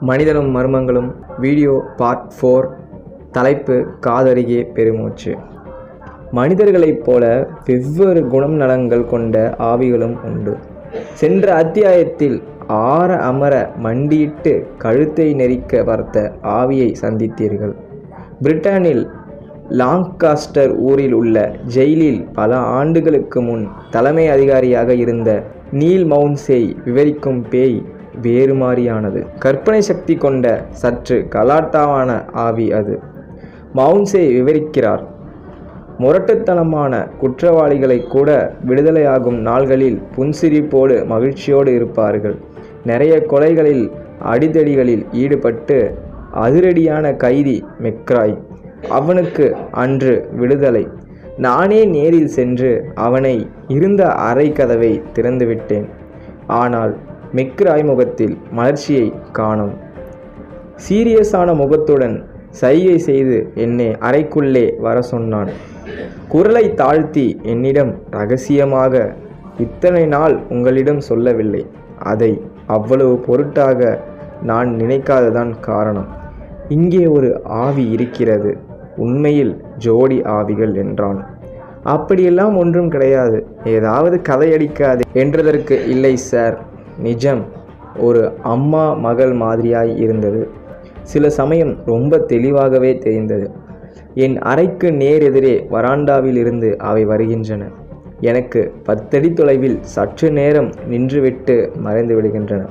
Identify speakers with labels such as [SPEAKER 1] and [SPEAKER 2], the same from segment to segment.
[SPEAKER 1] மனிதனும் மர்மங்களும் video part four தலைப்பு காதருகே பெருமூச்சு. மனிதர்களைப் போல வெவ்வேறு குணம் நலங்கள் கொண்ட ஆவிகளும் உண்டு. சென்ற அத்தியாயத்தில் ஆற அமர மண்டியிட்டு கழுத்தை நெரிக்க வர்த்த ஆவியை சந்தித்தீர்கள். பிரிட்டனில் லாங்காஸ்டர் ஊரில் உள்ள ஜெயிலில் பல ஆண்டுகளுக்கு முன் தலைமை அதிகாரியாக இருந்த நீல் மவுன்சேய் விவரிக்கும் பேய் வேறு மாறியானது கற்பனை சக்தி கொண்ட சற்று கலாட்டாவான ஆவி அது. மவுன்சே விவரிக்கிறார் முரட்டுத்தனமான குற்றவாளிகளை கூட விடுதலையாகும் நாள்களில் புன்சிரிப்போடு மகிழ்ச்சியோடு இருப்பார்கள். நிறைய கொலைகளில் அடிதடிகளில் ஈடுபட்டு அதிரடியான கைதி மெக்ராய். அவனுக்கு அன்று விடுதலை. நானே நேரில் சென்று அவனை இருந்த அறை கதவை திறந்துவிட்டேன். ஆனால் மெக்ராய் முகத்தில் மலர்ச்சியை காணோம். சீரியஸான முகத்துடன் சைகை செய்து என்னை அறைக்குள்ளே வர சொன்னான் குரலை தாழ்த்தி என்னிடம் ரகசியமாக இத்தனை நாள் உங்களிடம் சொல்லவில்லை. அதை அவ்வளவு பொருட்டாக நான் நினைக்காததான் காரணம். இங்கே ஒரு ஆவி இருக்கிறது. உண்மையில் ஜோடி ஆவிகள் என்றான். அப்படியெல்லாம் ஒன்றும் கிடையாது. ஏதாவது கதையடிக்காது என்றதற்கு இல்லை சார். நிஜம். ஒரு அம்மா மகள் மாதிரியாய் இருந்தது. சில சமயம் ரொம்ப தெளிவாகவே தெரிந்தது. என் அறைக்கு நேர் எதிரே வராண்டாவில் இருந்து அவை வருகின்றன. எனக்கு பத்தடி தொலைவில் சற்று நேரம் நின்றுவிட்டு மறைந்து விடுகின்றன.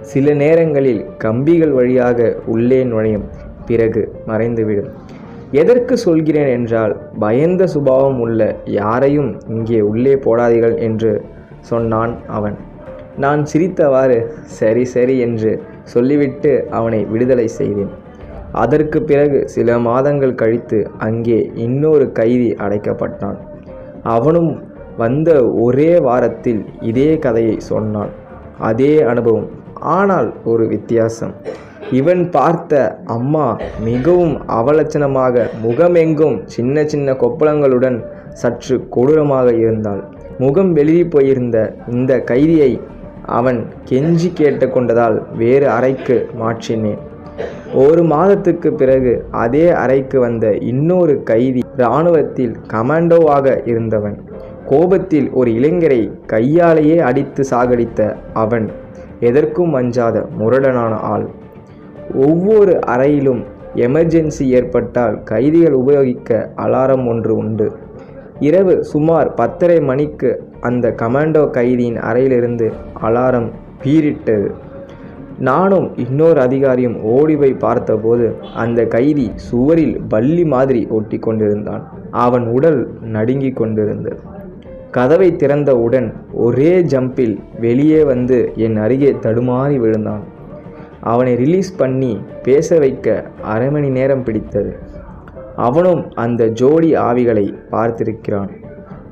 [SPEAKER 1] சில நேரங்களில் கம்பிகள் வழியாக உள்ளே நுழையும். பிறகு மறைந்துவிடும் எதற்கு சொல்கிறேன் என்றால் பயந்த சுபாவம் உள்ள யாரையும் இங்கே உள்ளே போடாதீர்கள் என்று சொன்னான் அவன். நான் சிரித்தவாறு சரி சரி என்று சொல்லிவிட்டு அவனை விடுதலை செய்தேன். அதற்கு பிறகு சில மாதங்கள் கழித்து அங்கே இன்னொரு கைதி அடைக்கப்பட்டான். அவனும் வந்த ஒரே வாரத்தில் இதே கதையை சொன்னான். அதே அனுபவம். ஆனால் ஒரு வித்தியாசம். இவன் பார்த்த அம்மா மிகவும் அவலட்சணமாக முகமெங்கும் சின்ன சின்ன கொப்பளங்களுடன் சற்று கொடூரமாக இருந்தாள். முகம் வெளியே போயிருந்த இந்த கைதியை அவன் கெஞ்சி கேட்டுக்கொண்டதால் வேறு அறைக்கு மாற்றினேன். ஒரு மாதத்துக்கு பிறகு அதே அறைக்கு வந்த இன்னொரு கைதி இராணுவத்தில் கமாண்டோவாக இருந்தவன். கோபத்தில் ஒரு இளைஞரை கையாலேயே அடித்து சாகடித்த அவன் எதற்கும் அஞ்சாத முரடனான ஆள். ஒவ்வொரு அறையிலும் எமர்ஜென்சி ஏற்பட்டால் கைதிகள் உபயோகிக்க அலாரம் ஒன்று உண்டு. இரவு சுமார் பத்தரை மணிக்கு அந்த கமாண்டோ கைதியின் அறையிலிருந்து அலாரம் பீரிட்டது நானும் இன்னொரு அதிகாரியும் ஓடி போய் பார்த்தபோது அந்த கைதி சுவரில் பள்ளி மாதிரி ஒட்டி கொண்டிருந்தான். அவன் உடல் நடுங்கிக் கொண்டிருந்தது. கதவை திறந்தவுடன் ஒரே ஜம்பில் வெளியே வந்து என் அருகே தடுமாறி விழுந்தான். அவனை ரிலீஸ் பண்ணி பேச வைக்க அரை மணி நேரம் பிடித்தது. அவனும் அந்த ஜோடி ஆவிகளை பார்த்திருக்கிறான்.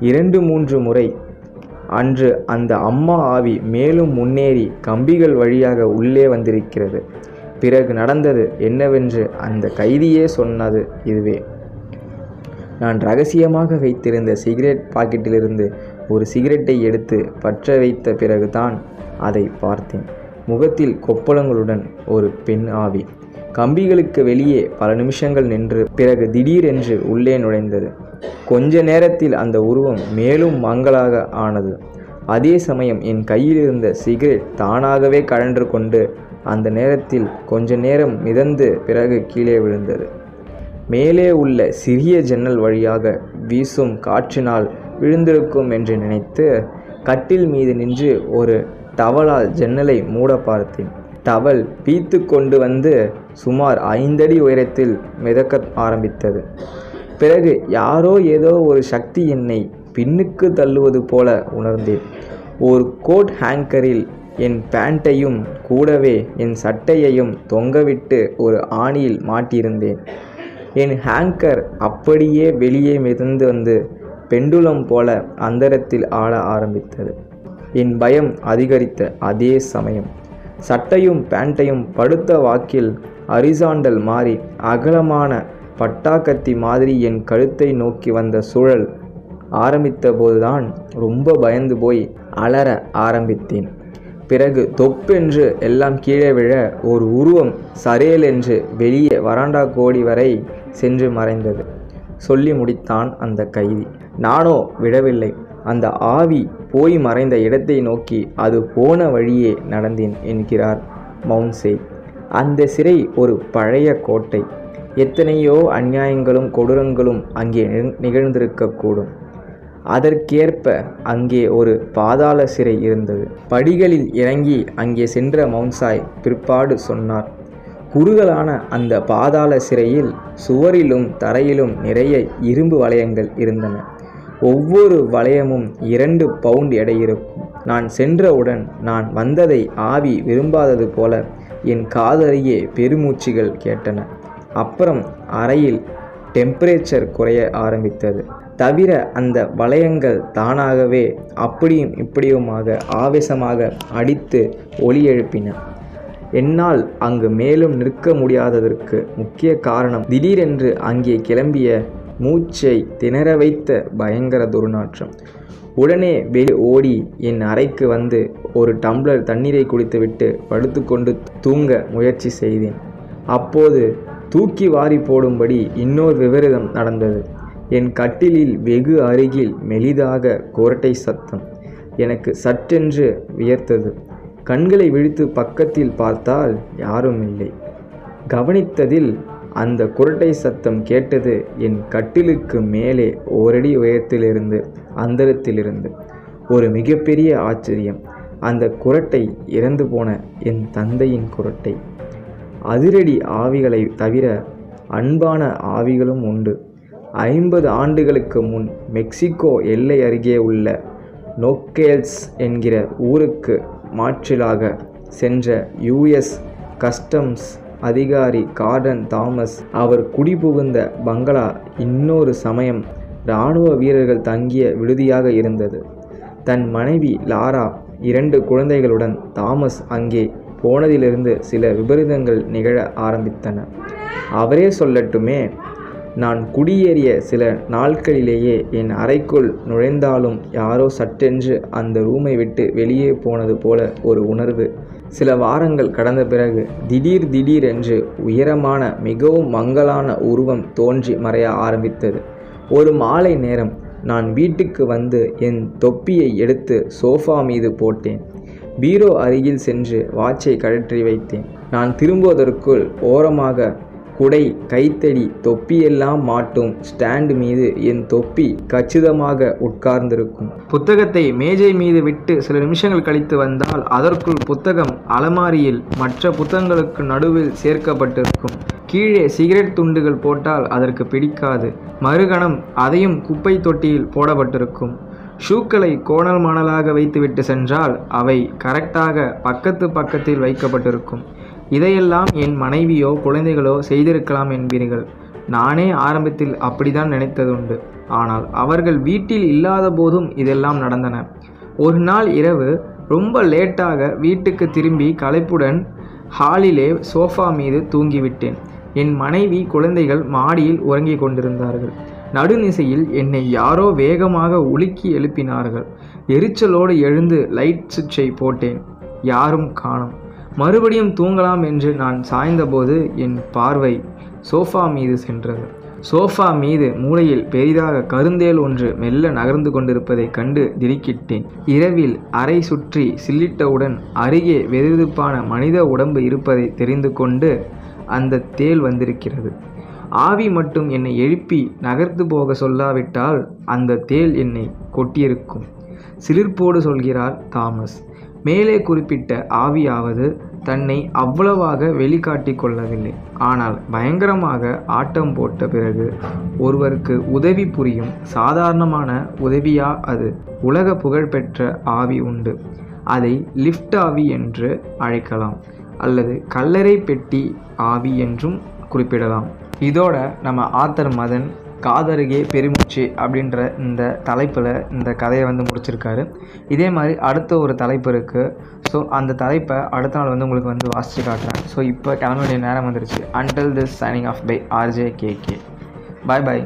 [SPEAKER 1] இரண்டு மூன்று முறை அன்று அந்த அம்மா ஆவி மேலும் முன்னேறி கம்பிகள் வழியாக உள்ளே வந்திருக்கிறது. பிறகு நடந்தது என்னவென்று அந்த கைதியே சொன்னது இதுவே. நான் ரகசியமாக வைத்திருந்த சிகரெட் பாக்கெட்டிலிருந்து ஒரு சிகரெட்டை எடுத்து பற்ற வைத்த பிறகுதான் அதை பார்த்தேன். முகத்தில் கொப்பளங்களுடன் ஒரு பெண் ஆவி. கம்பிகளுக்கு வெளியே பல நிமிஷங்கள் நின்று பிறகு திடீரென்று உள்ளே நுழைந்தது. கொஞ்ச நேரத்தில் அந்த உருவம் மேலும் மங்களாக ஆனது. அதே சமயம் என் கையில் இருந்த சிகரெட் தானாகவே கழன்று கொண்டு அந்த நேரத்தில் கொஞ்ச நேரம் மிதந்து பிறகு கீழே விழுந்தது. மேலே உள்ள சிறிய ஜன்னல் வழியாக வீசும் காற்றினால் விழுந்திருக்கும் என்று நினைத்து கட்டில் மீது நின்று ஒரு டவலால் ஜன்னலை மூட பார்த்தேன். டவல் பீத்து கொண்டு வந்து சுமார் ஐந்தடி உயரத்தில் மிதக்க ஆரம்பித்தது. பிறகு யாரோ ஏதோ ஒரு சக்தி என்னை பின்னுக்கு தள்ளுவது போல உணர்ந்தேன். ஒரு கோட் ஹேங்கரில் என் பேண்ட்டையும் கூடவே என் சட்டையையும் தொங்கவிட்டு ஒரு ஆணியில் மாட்டியிருந்தேன். என் ஹேங்கர் அப்படியே வெளியே மிதந்து வந்து பெண்டுலம் போல அந்தரத்தில் ஆட ஆரம்பித்தது. என் பயம் அதிகரித்த அதே சமயம். சட்டையும் பேண்ட்டையும் படுத்த வாக்கில் அரிசாண்டல் மாறி அகலமான பட்டாக்கத்தி மாதிரி என் கழுத்தை நோக்கி வந்த சுழல் ஆரம்பித்த போதுதான் ரொம்ப பயந்து போய் அலற ஆரம்பித்தேன். பிறகு தொப்பென்று எல்லாம் கீழே விழ ஒரு உருவம் சரேல் என்று வெளியே வராண்டா கோடி வரை சென்று மறைந்தது. சொல்லி முடித்தான் அந்த கைதி. நானோ விடவில்லை அந்த ஆவி போய் மறைந்த இடத்தை நோக்கி அது போன வழியே நடந்தேன் என்கிறார் மவுன்சே. அந்த சிறை ஒரு பழைய கோட்டை. எத்தனையோ அநியாயங்களும் கொடூரங்களும் அங்கே நிகழ்ந்திருக்கக்கூடும். அதற்கேற்ப அங்கே ஒரு பாதாள சிறை இருந்தது. படிகளில் இறங்கி அங்கே சென்ற மவுன்சாய் பிற்பாடு சொன்னார் குறுகலான அந்த பாதாள சிறையில் சுவரிலும் தரையிலும் நிறைய இரும்பு வளையங்கள் இருந்தன. ஒவ்வொரு வளையமும் இரண்டு பவுண்ட் எடை இருக்கும். நான் சென்றவுடன் நான் வந்ததை ஆவி விரும்பாதது போல என் காதறியே பெருமூச்சுகள் கேட்டன. அப்புறம் அறையில் டெம்பரேச்சர் குறைய ஆரம்பித்தது. தவிர அந்த வளையங்கள் தானாகவே அப்படியும் இப்படியுமாக ஆவேசமாக அடித்து ஒலி எழுப்பின. என்னால் அங்கு மேலும் நிற்க முடியாததற்கு முக்கிய காரணம் திடீரென்று அங்கே கிளம்பிய மூச்சை திணற வைத்த பயங்கர துர்நாற்றம். உடனே வெளி ஓடி என் அறைக்கு வந்து ஒரு டம்ளர் தண்ணீரை குடித்துவிட்டு படுத்துக்கொண்டு தூங்க முயற்சி செய்தேன். அப்போது தூக்கி வாரி போடும்படி இன்னொரு விபரீதம் நடந்தது. என் கட்டிலில் வெகு அருகில் மெலிதாக குரட்டை சத்தம் எனக்கு சற்றென்று வியர்த்தது. கண்களை விழித்து பக்கத்தில் பார்த்தால் யாரும் இல்லை. கவனித்ததில் அந்த குரட்டை சத்தம் கேட்டது என் கட்டிலுக்கு மேலே ஓரடி உயரத்திலிருந்து அந்தரத்திலிருந்து. ஒரு மிகப்பெரிய ஆச்சரியம். அந்த குரட்டை இறந்து போன என் தந்தையின் குரட்டை. அதிரடி ஆவிகளை தவிர அன்பான ஆவிகளும் உண்டு. ஐம்பது ஆண்டுகளுக்கு முன் மெக்சிகோ எல்லை அருகே உள்ள நோக்கேல்ஸ் என்கிற ஊருக்கு மாற்றிலாக சென்ற யுஎஸ் கஸ்டம்ஸ் அதிகாரி கார்டன் தாமஸ் அவர் குடிபுகுந்த பங்களா இன்னொரு சமயம் இராணுவ வீரர்கள் தங்கிய விடுதியாக இருந்தது. தன் மனைவி லாரா இரண்டு குழந்தைகளுடன் தாமஸ் அங்கே போனதிலிருந்து சில விபரீதங்கள் நிகழ ஆரம்பித்தன. அவரே சொல்லட்டுமே நான் குடியேறிய சில நாட்களிலேயே என் அறைக்குள் நுழைந்தாலும் யாரோ சட்டென்று அந்த ரூமை விட்டு வெளியே போனது போல ஒரு உணர்வு. சில வாரங்கள் கடந்த பிறகு திடீர் திடீரென்று உயரமான மிகவும் மங்கலான உருவம் தோன்றி மறைய ஆரம்பித்தது. ஒரு மாலை நேரம் நான் வீட்டுக்கு வந்து என் தொப்பியை எடுத்து சோஃபா மீது போட்டேன். பீரோ அருகில் சென்று வாட்சை கழற்றி வைத்தேன். நான் திரும்புவதற்குள் ஓரமாக குடை கைத்தடி தொப்பியெல்லாம் மாட்டும். ஸ்டாண்டு மீது என் தொப்பி கச்சிதமாக உட்கார்ந்திருக்கும். புத்தகத்தை மேஜை மீது விட்டு சில நிமிஷங்கள் கழித்து வந்தால் அதற்குள் புத்தகம் அலமாரியில் மற்ற புத்தகங்களுக்கு நடுவில் சேர்க்கப்பட்டிருக்கும். கீழே சிகரெட் துண்டுகள் போட்டால் அதற்கு பிடிக்காது. மறுகணம் அதையும் குப்பை தொட்டியில் போடப்பட்டிருக்கும். ஷூக்களை கோணல் மணலாக வைத்துவிட்டு சென்றால் அவை கரெக்டாக பக்கத்து பக்கத்தில் வைக்கப்பட்டிருக்கும். இதையெல்லாம் என் மனைவியோ குழந்தைகளோ செய்திருக்கலாம் என்பீர்கள். நானே ஆரம்பத்தில் அப்படிதான் நினைத்ததுண்டு. ஆனால் அவர்கள் வீட்டில் இல்லாத போதும் இதெல்லாம் நடந்தன. ஒரு நாள் இரவு ரொம்ப லேட்டாக வீட்டுக்கு திரும்பி களைப்புடன் ஹாலிலே சோஃபா மீது தூங்கிவிட்டேன். என் மனைவி குழந்தைகள் மாடியில் உறங்கிக் கொண்டிருந்தார்கள். நடுநிசையில் என்னை யாரோ வேகமாக உலுக்கி எழுப்பினார்கள். எரிச்சலோடு எழுந்து லைட் சுவிட்சை போட்டேன். யாரும் காணும். மறுபடியும் தூங்கலாம் என்று நான் சாய்ந்தபோது என் பார்வை சோஃபா மீது சென்றது. சோஃபா மீது மூலையில் பெரிதாக கருந்தேல் ஒன்று மெல்ல நகர்ந்து கொண்டிருப்பதைக் கண்டு திடுக்கிட்டேன். இரவில் அறை சுற்றி சில்லிட்டவுடன் அருகே வெதுவெதுப்பான மனித உடம்பு இருப்பதை தெரிந்து கொண்டு அந்த தேள் வந்திருக்கிறது. ஆவி மட்டும் என்னை எழுப்பி நகர்த்து போக சொல்லாவிட்டால் அந்த தேள் என்னை கொட்டியிருக்கும். சிலிர்ப்போடு சொல்கிறார் தாமஸ். மேலே குறிப்பிட்ட ஆவியாவது தன்னை அவ்வளவாக வெளிக்காட்டி கொள்ளவில்லை. ஆனால் பயங்கரமாக ஆட்டம் போட்ட பிறகு ஒருவருக்கு உதவி புரியும் சாதாரணமான உதவியா அது? உலக புகழ்பெற்ற ஆவி உண்டு. அதை லிஃப்ட் ஆவி என்று அழைக்கலாம். அல்லது கல்லறை பெட்டி ஆவி என்றும் குறிப்பிடலாம். இதோட நம்ம ஆத்தர் மதன் காதருகே பெருமூச்சு அப்படின்ற இந்த தலைப்பில் இந்த கதையை வந்து முடிச்சிருக்காரு. இதே மாதிரி அடுத்த ஒரு தலைப்பு இருக்குது ஸோ அந்த தலைப்பை அடுத்த நாள் வந்து உங்களுக்கு வந்து வாசித்து காட்டுறேன். ஸோ இப்போ கிளம்ப வேண்டிய நேரம் வந்துருச்சு. Until this signing off by RJ K K bye bye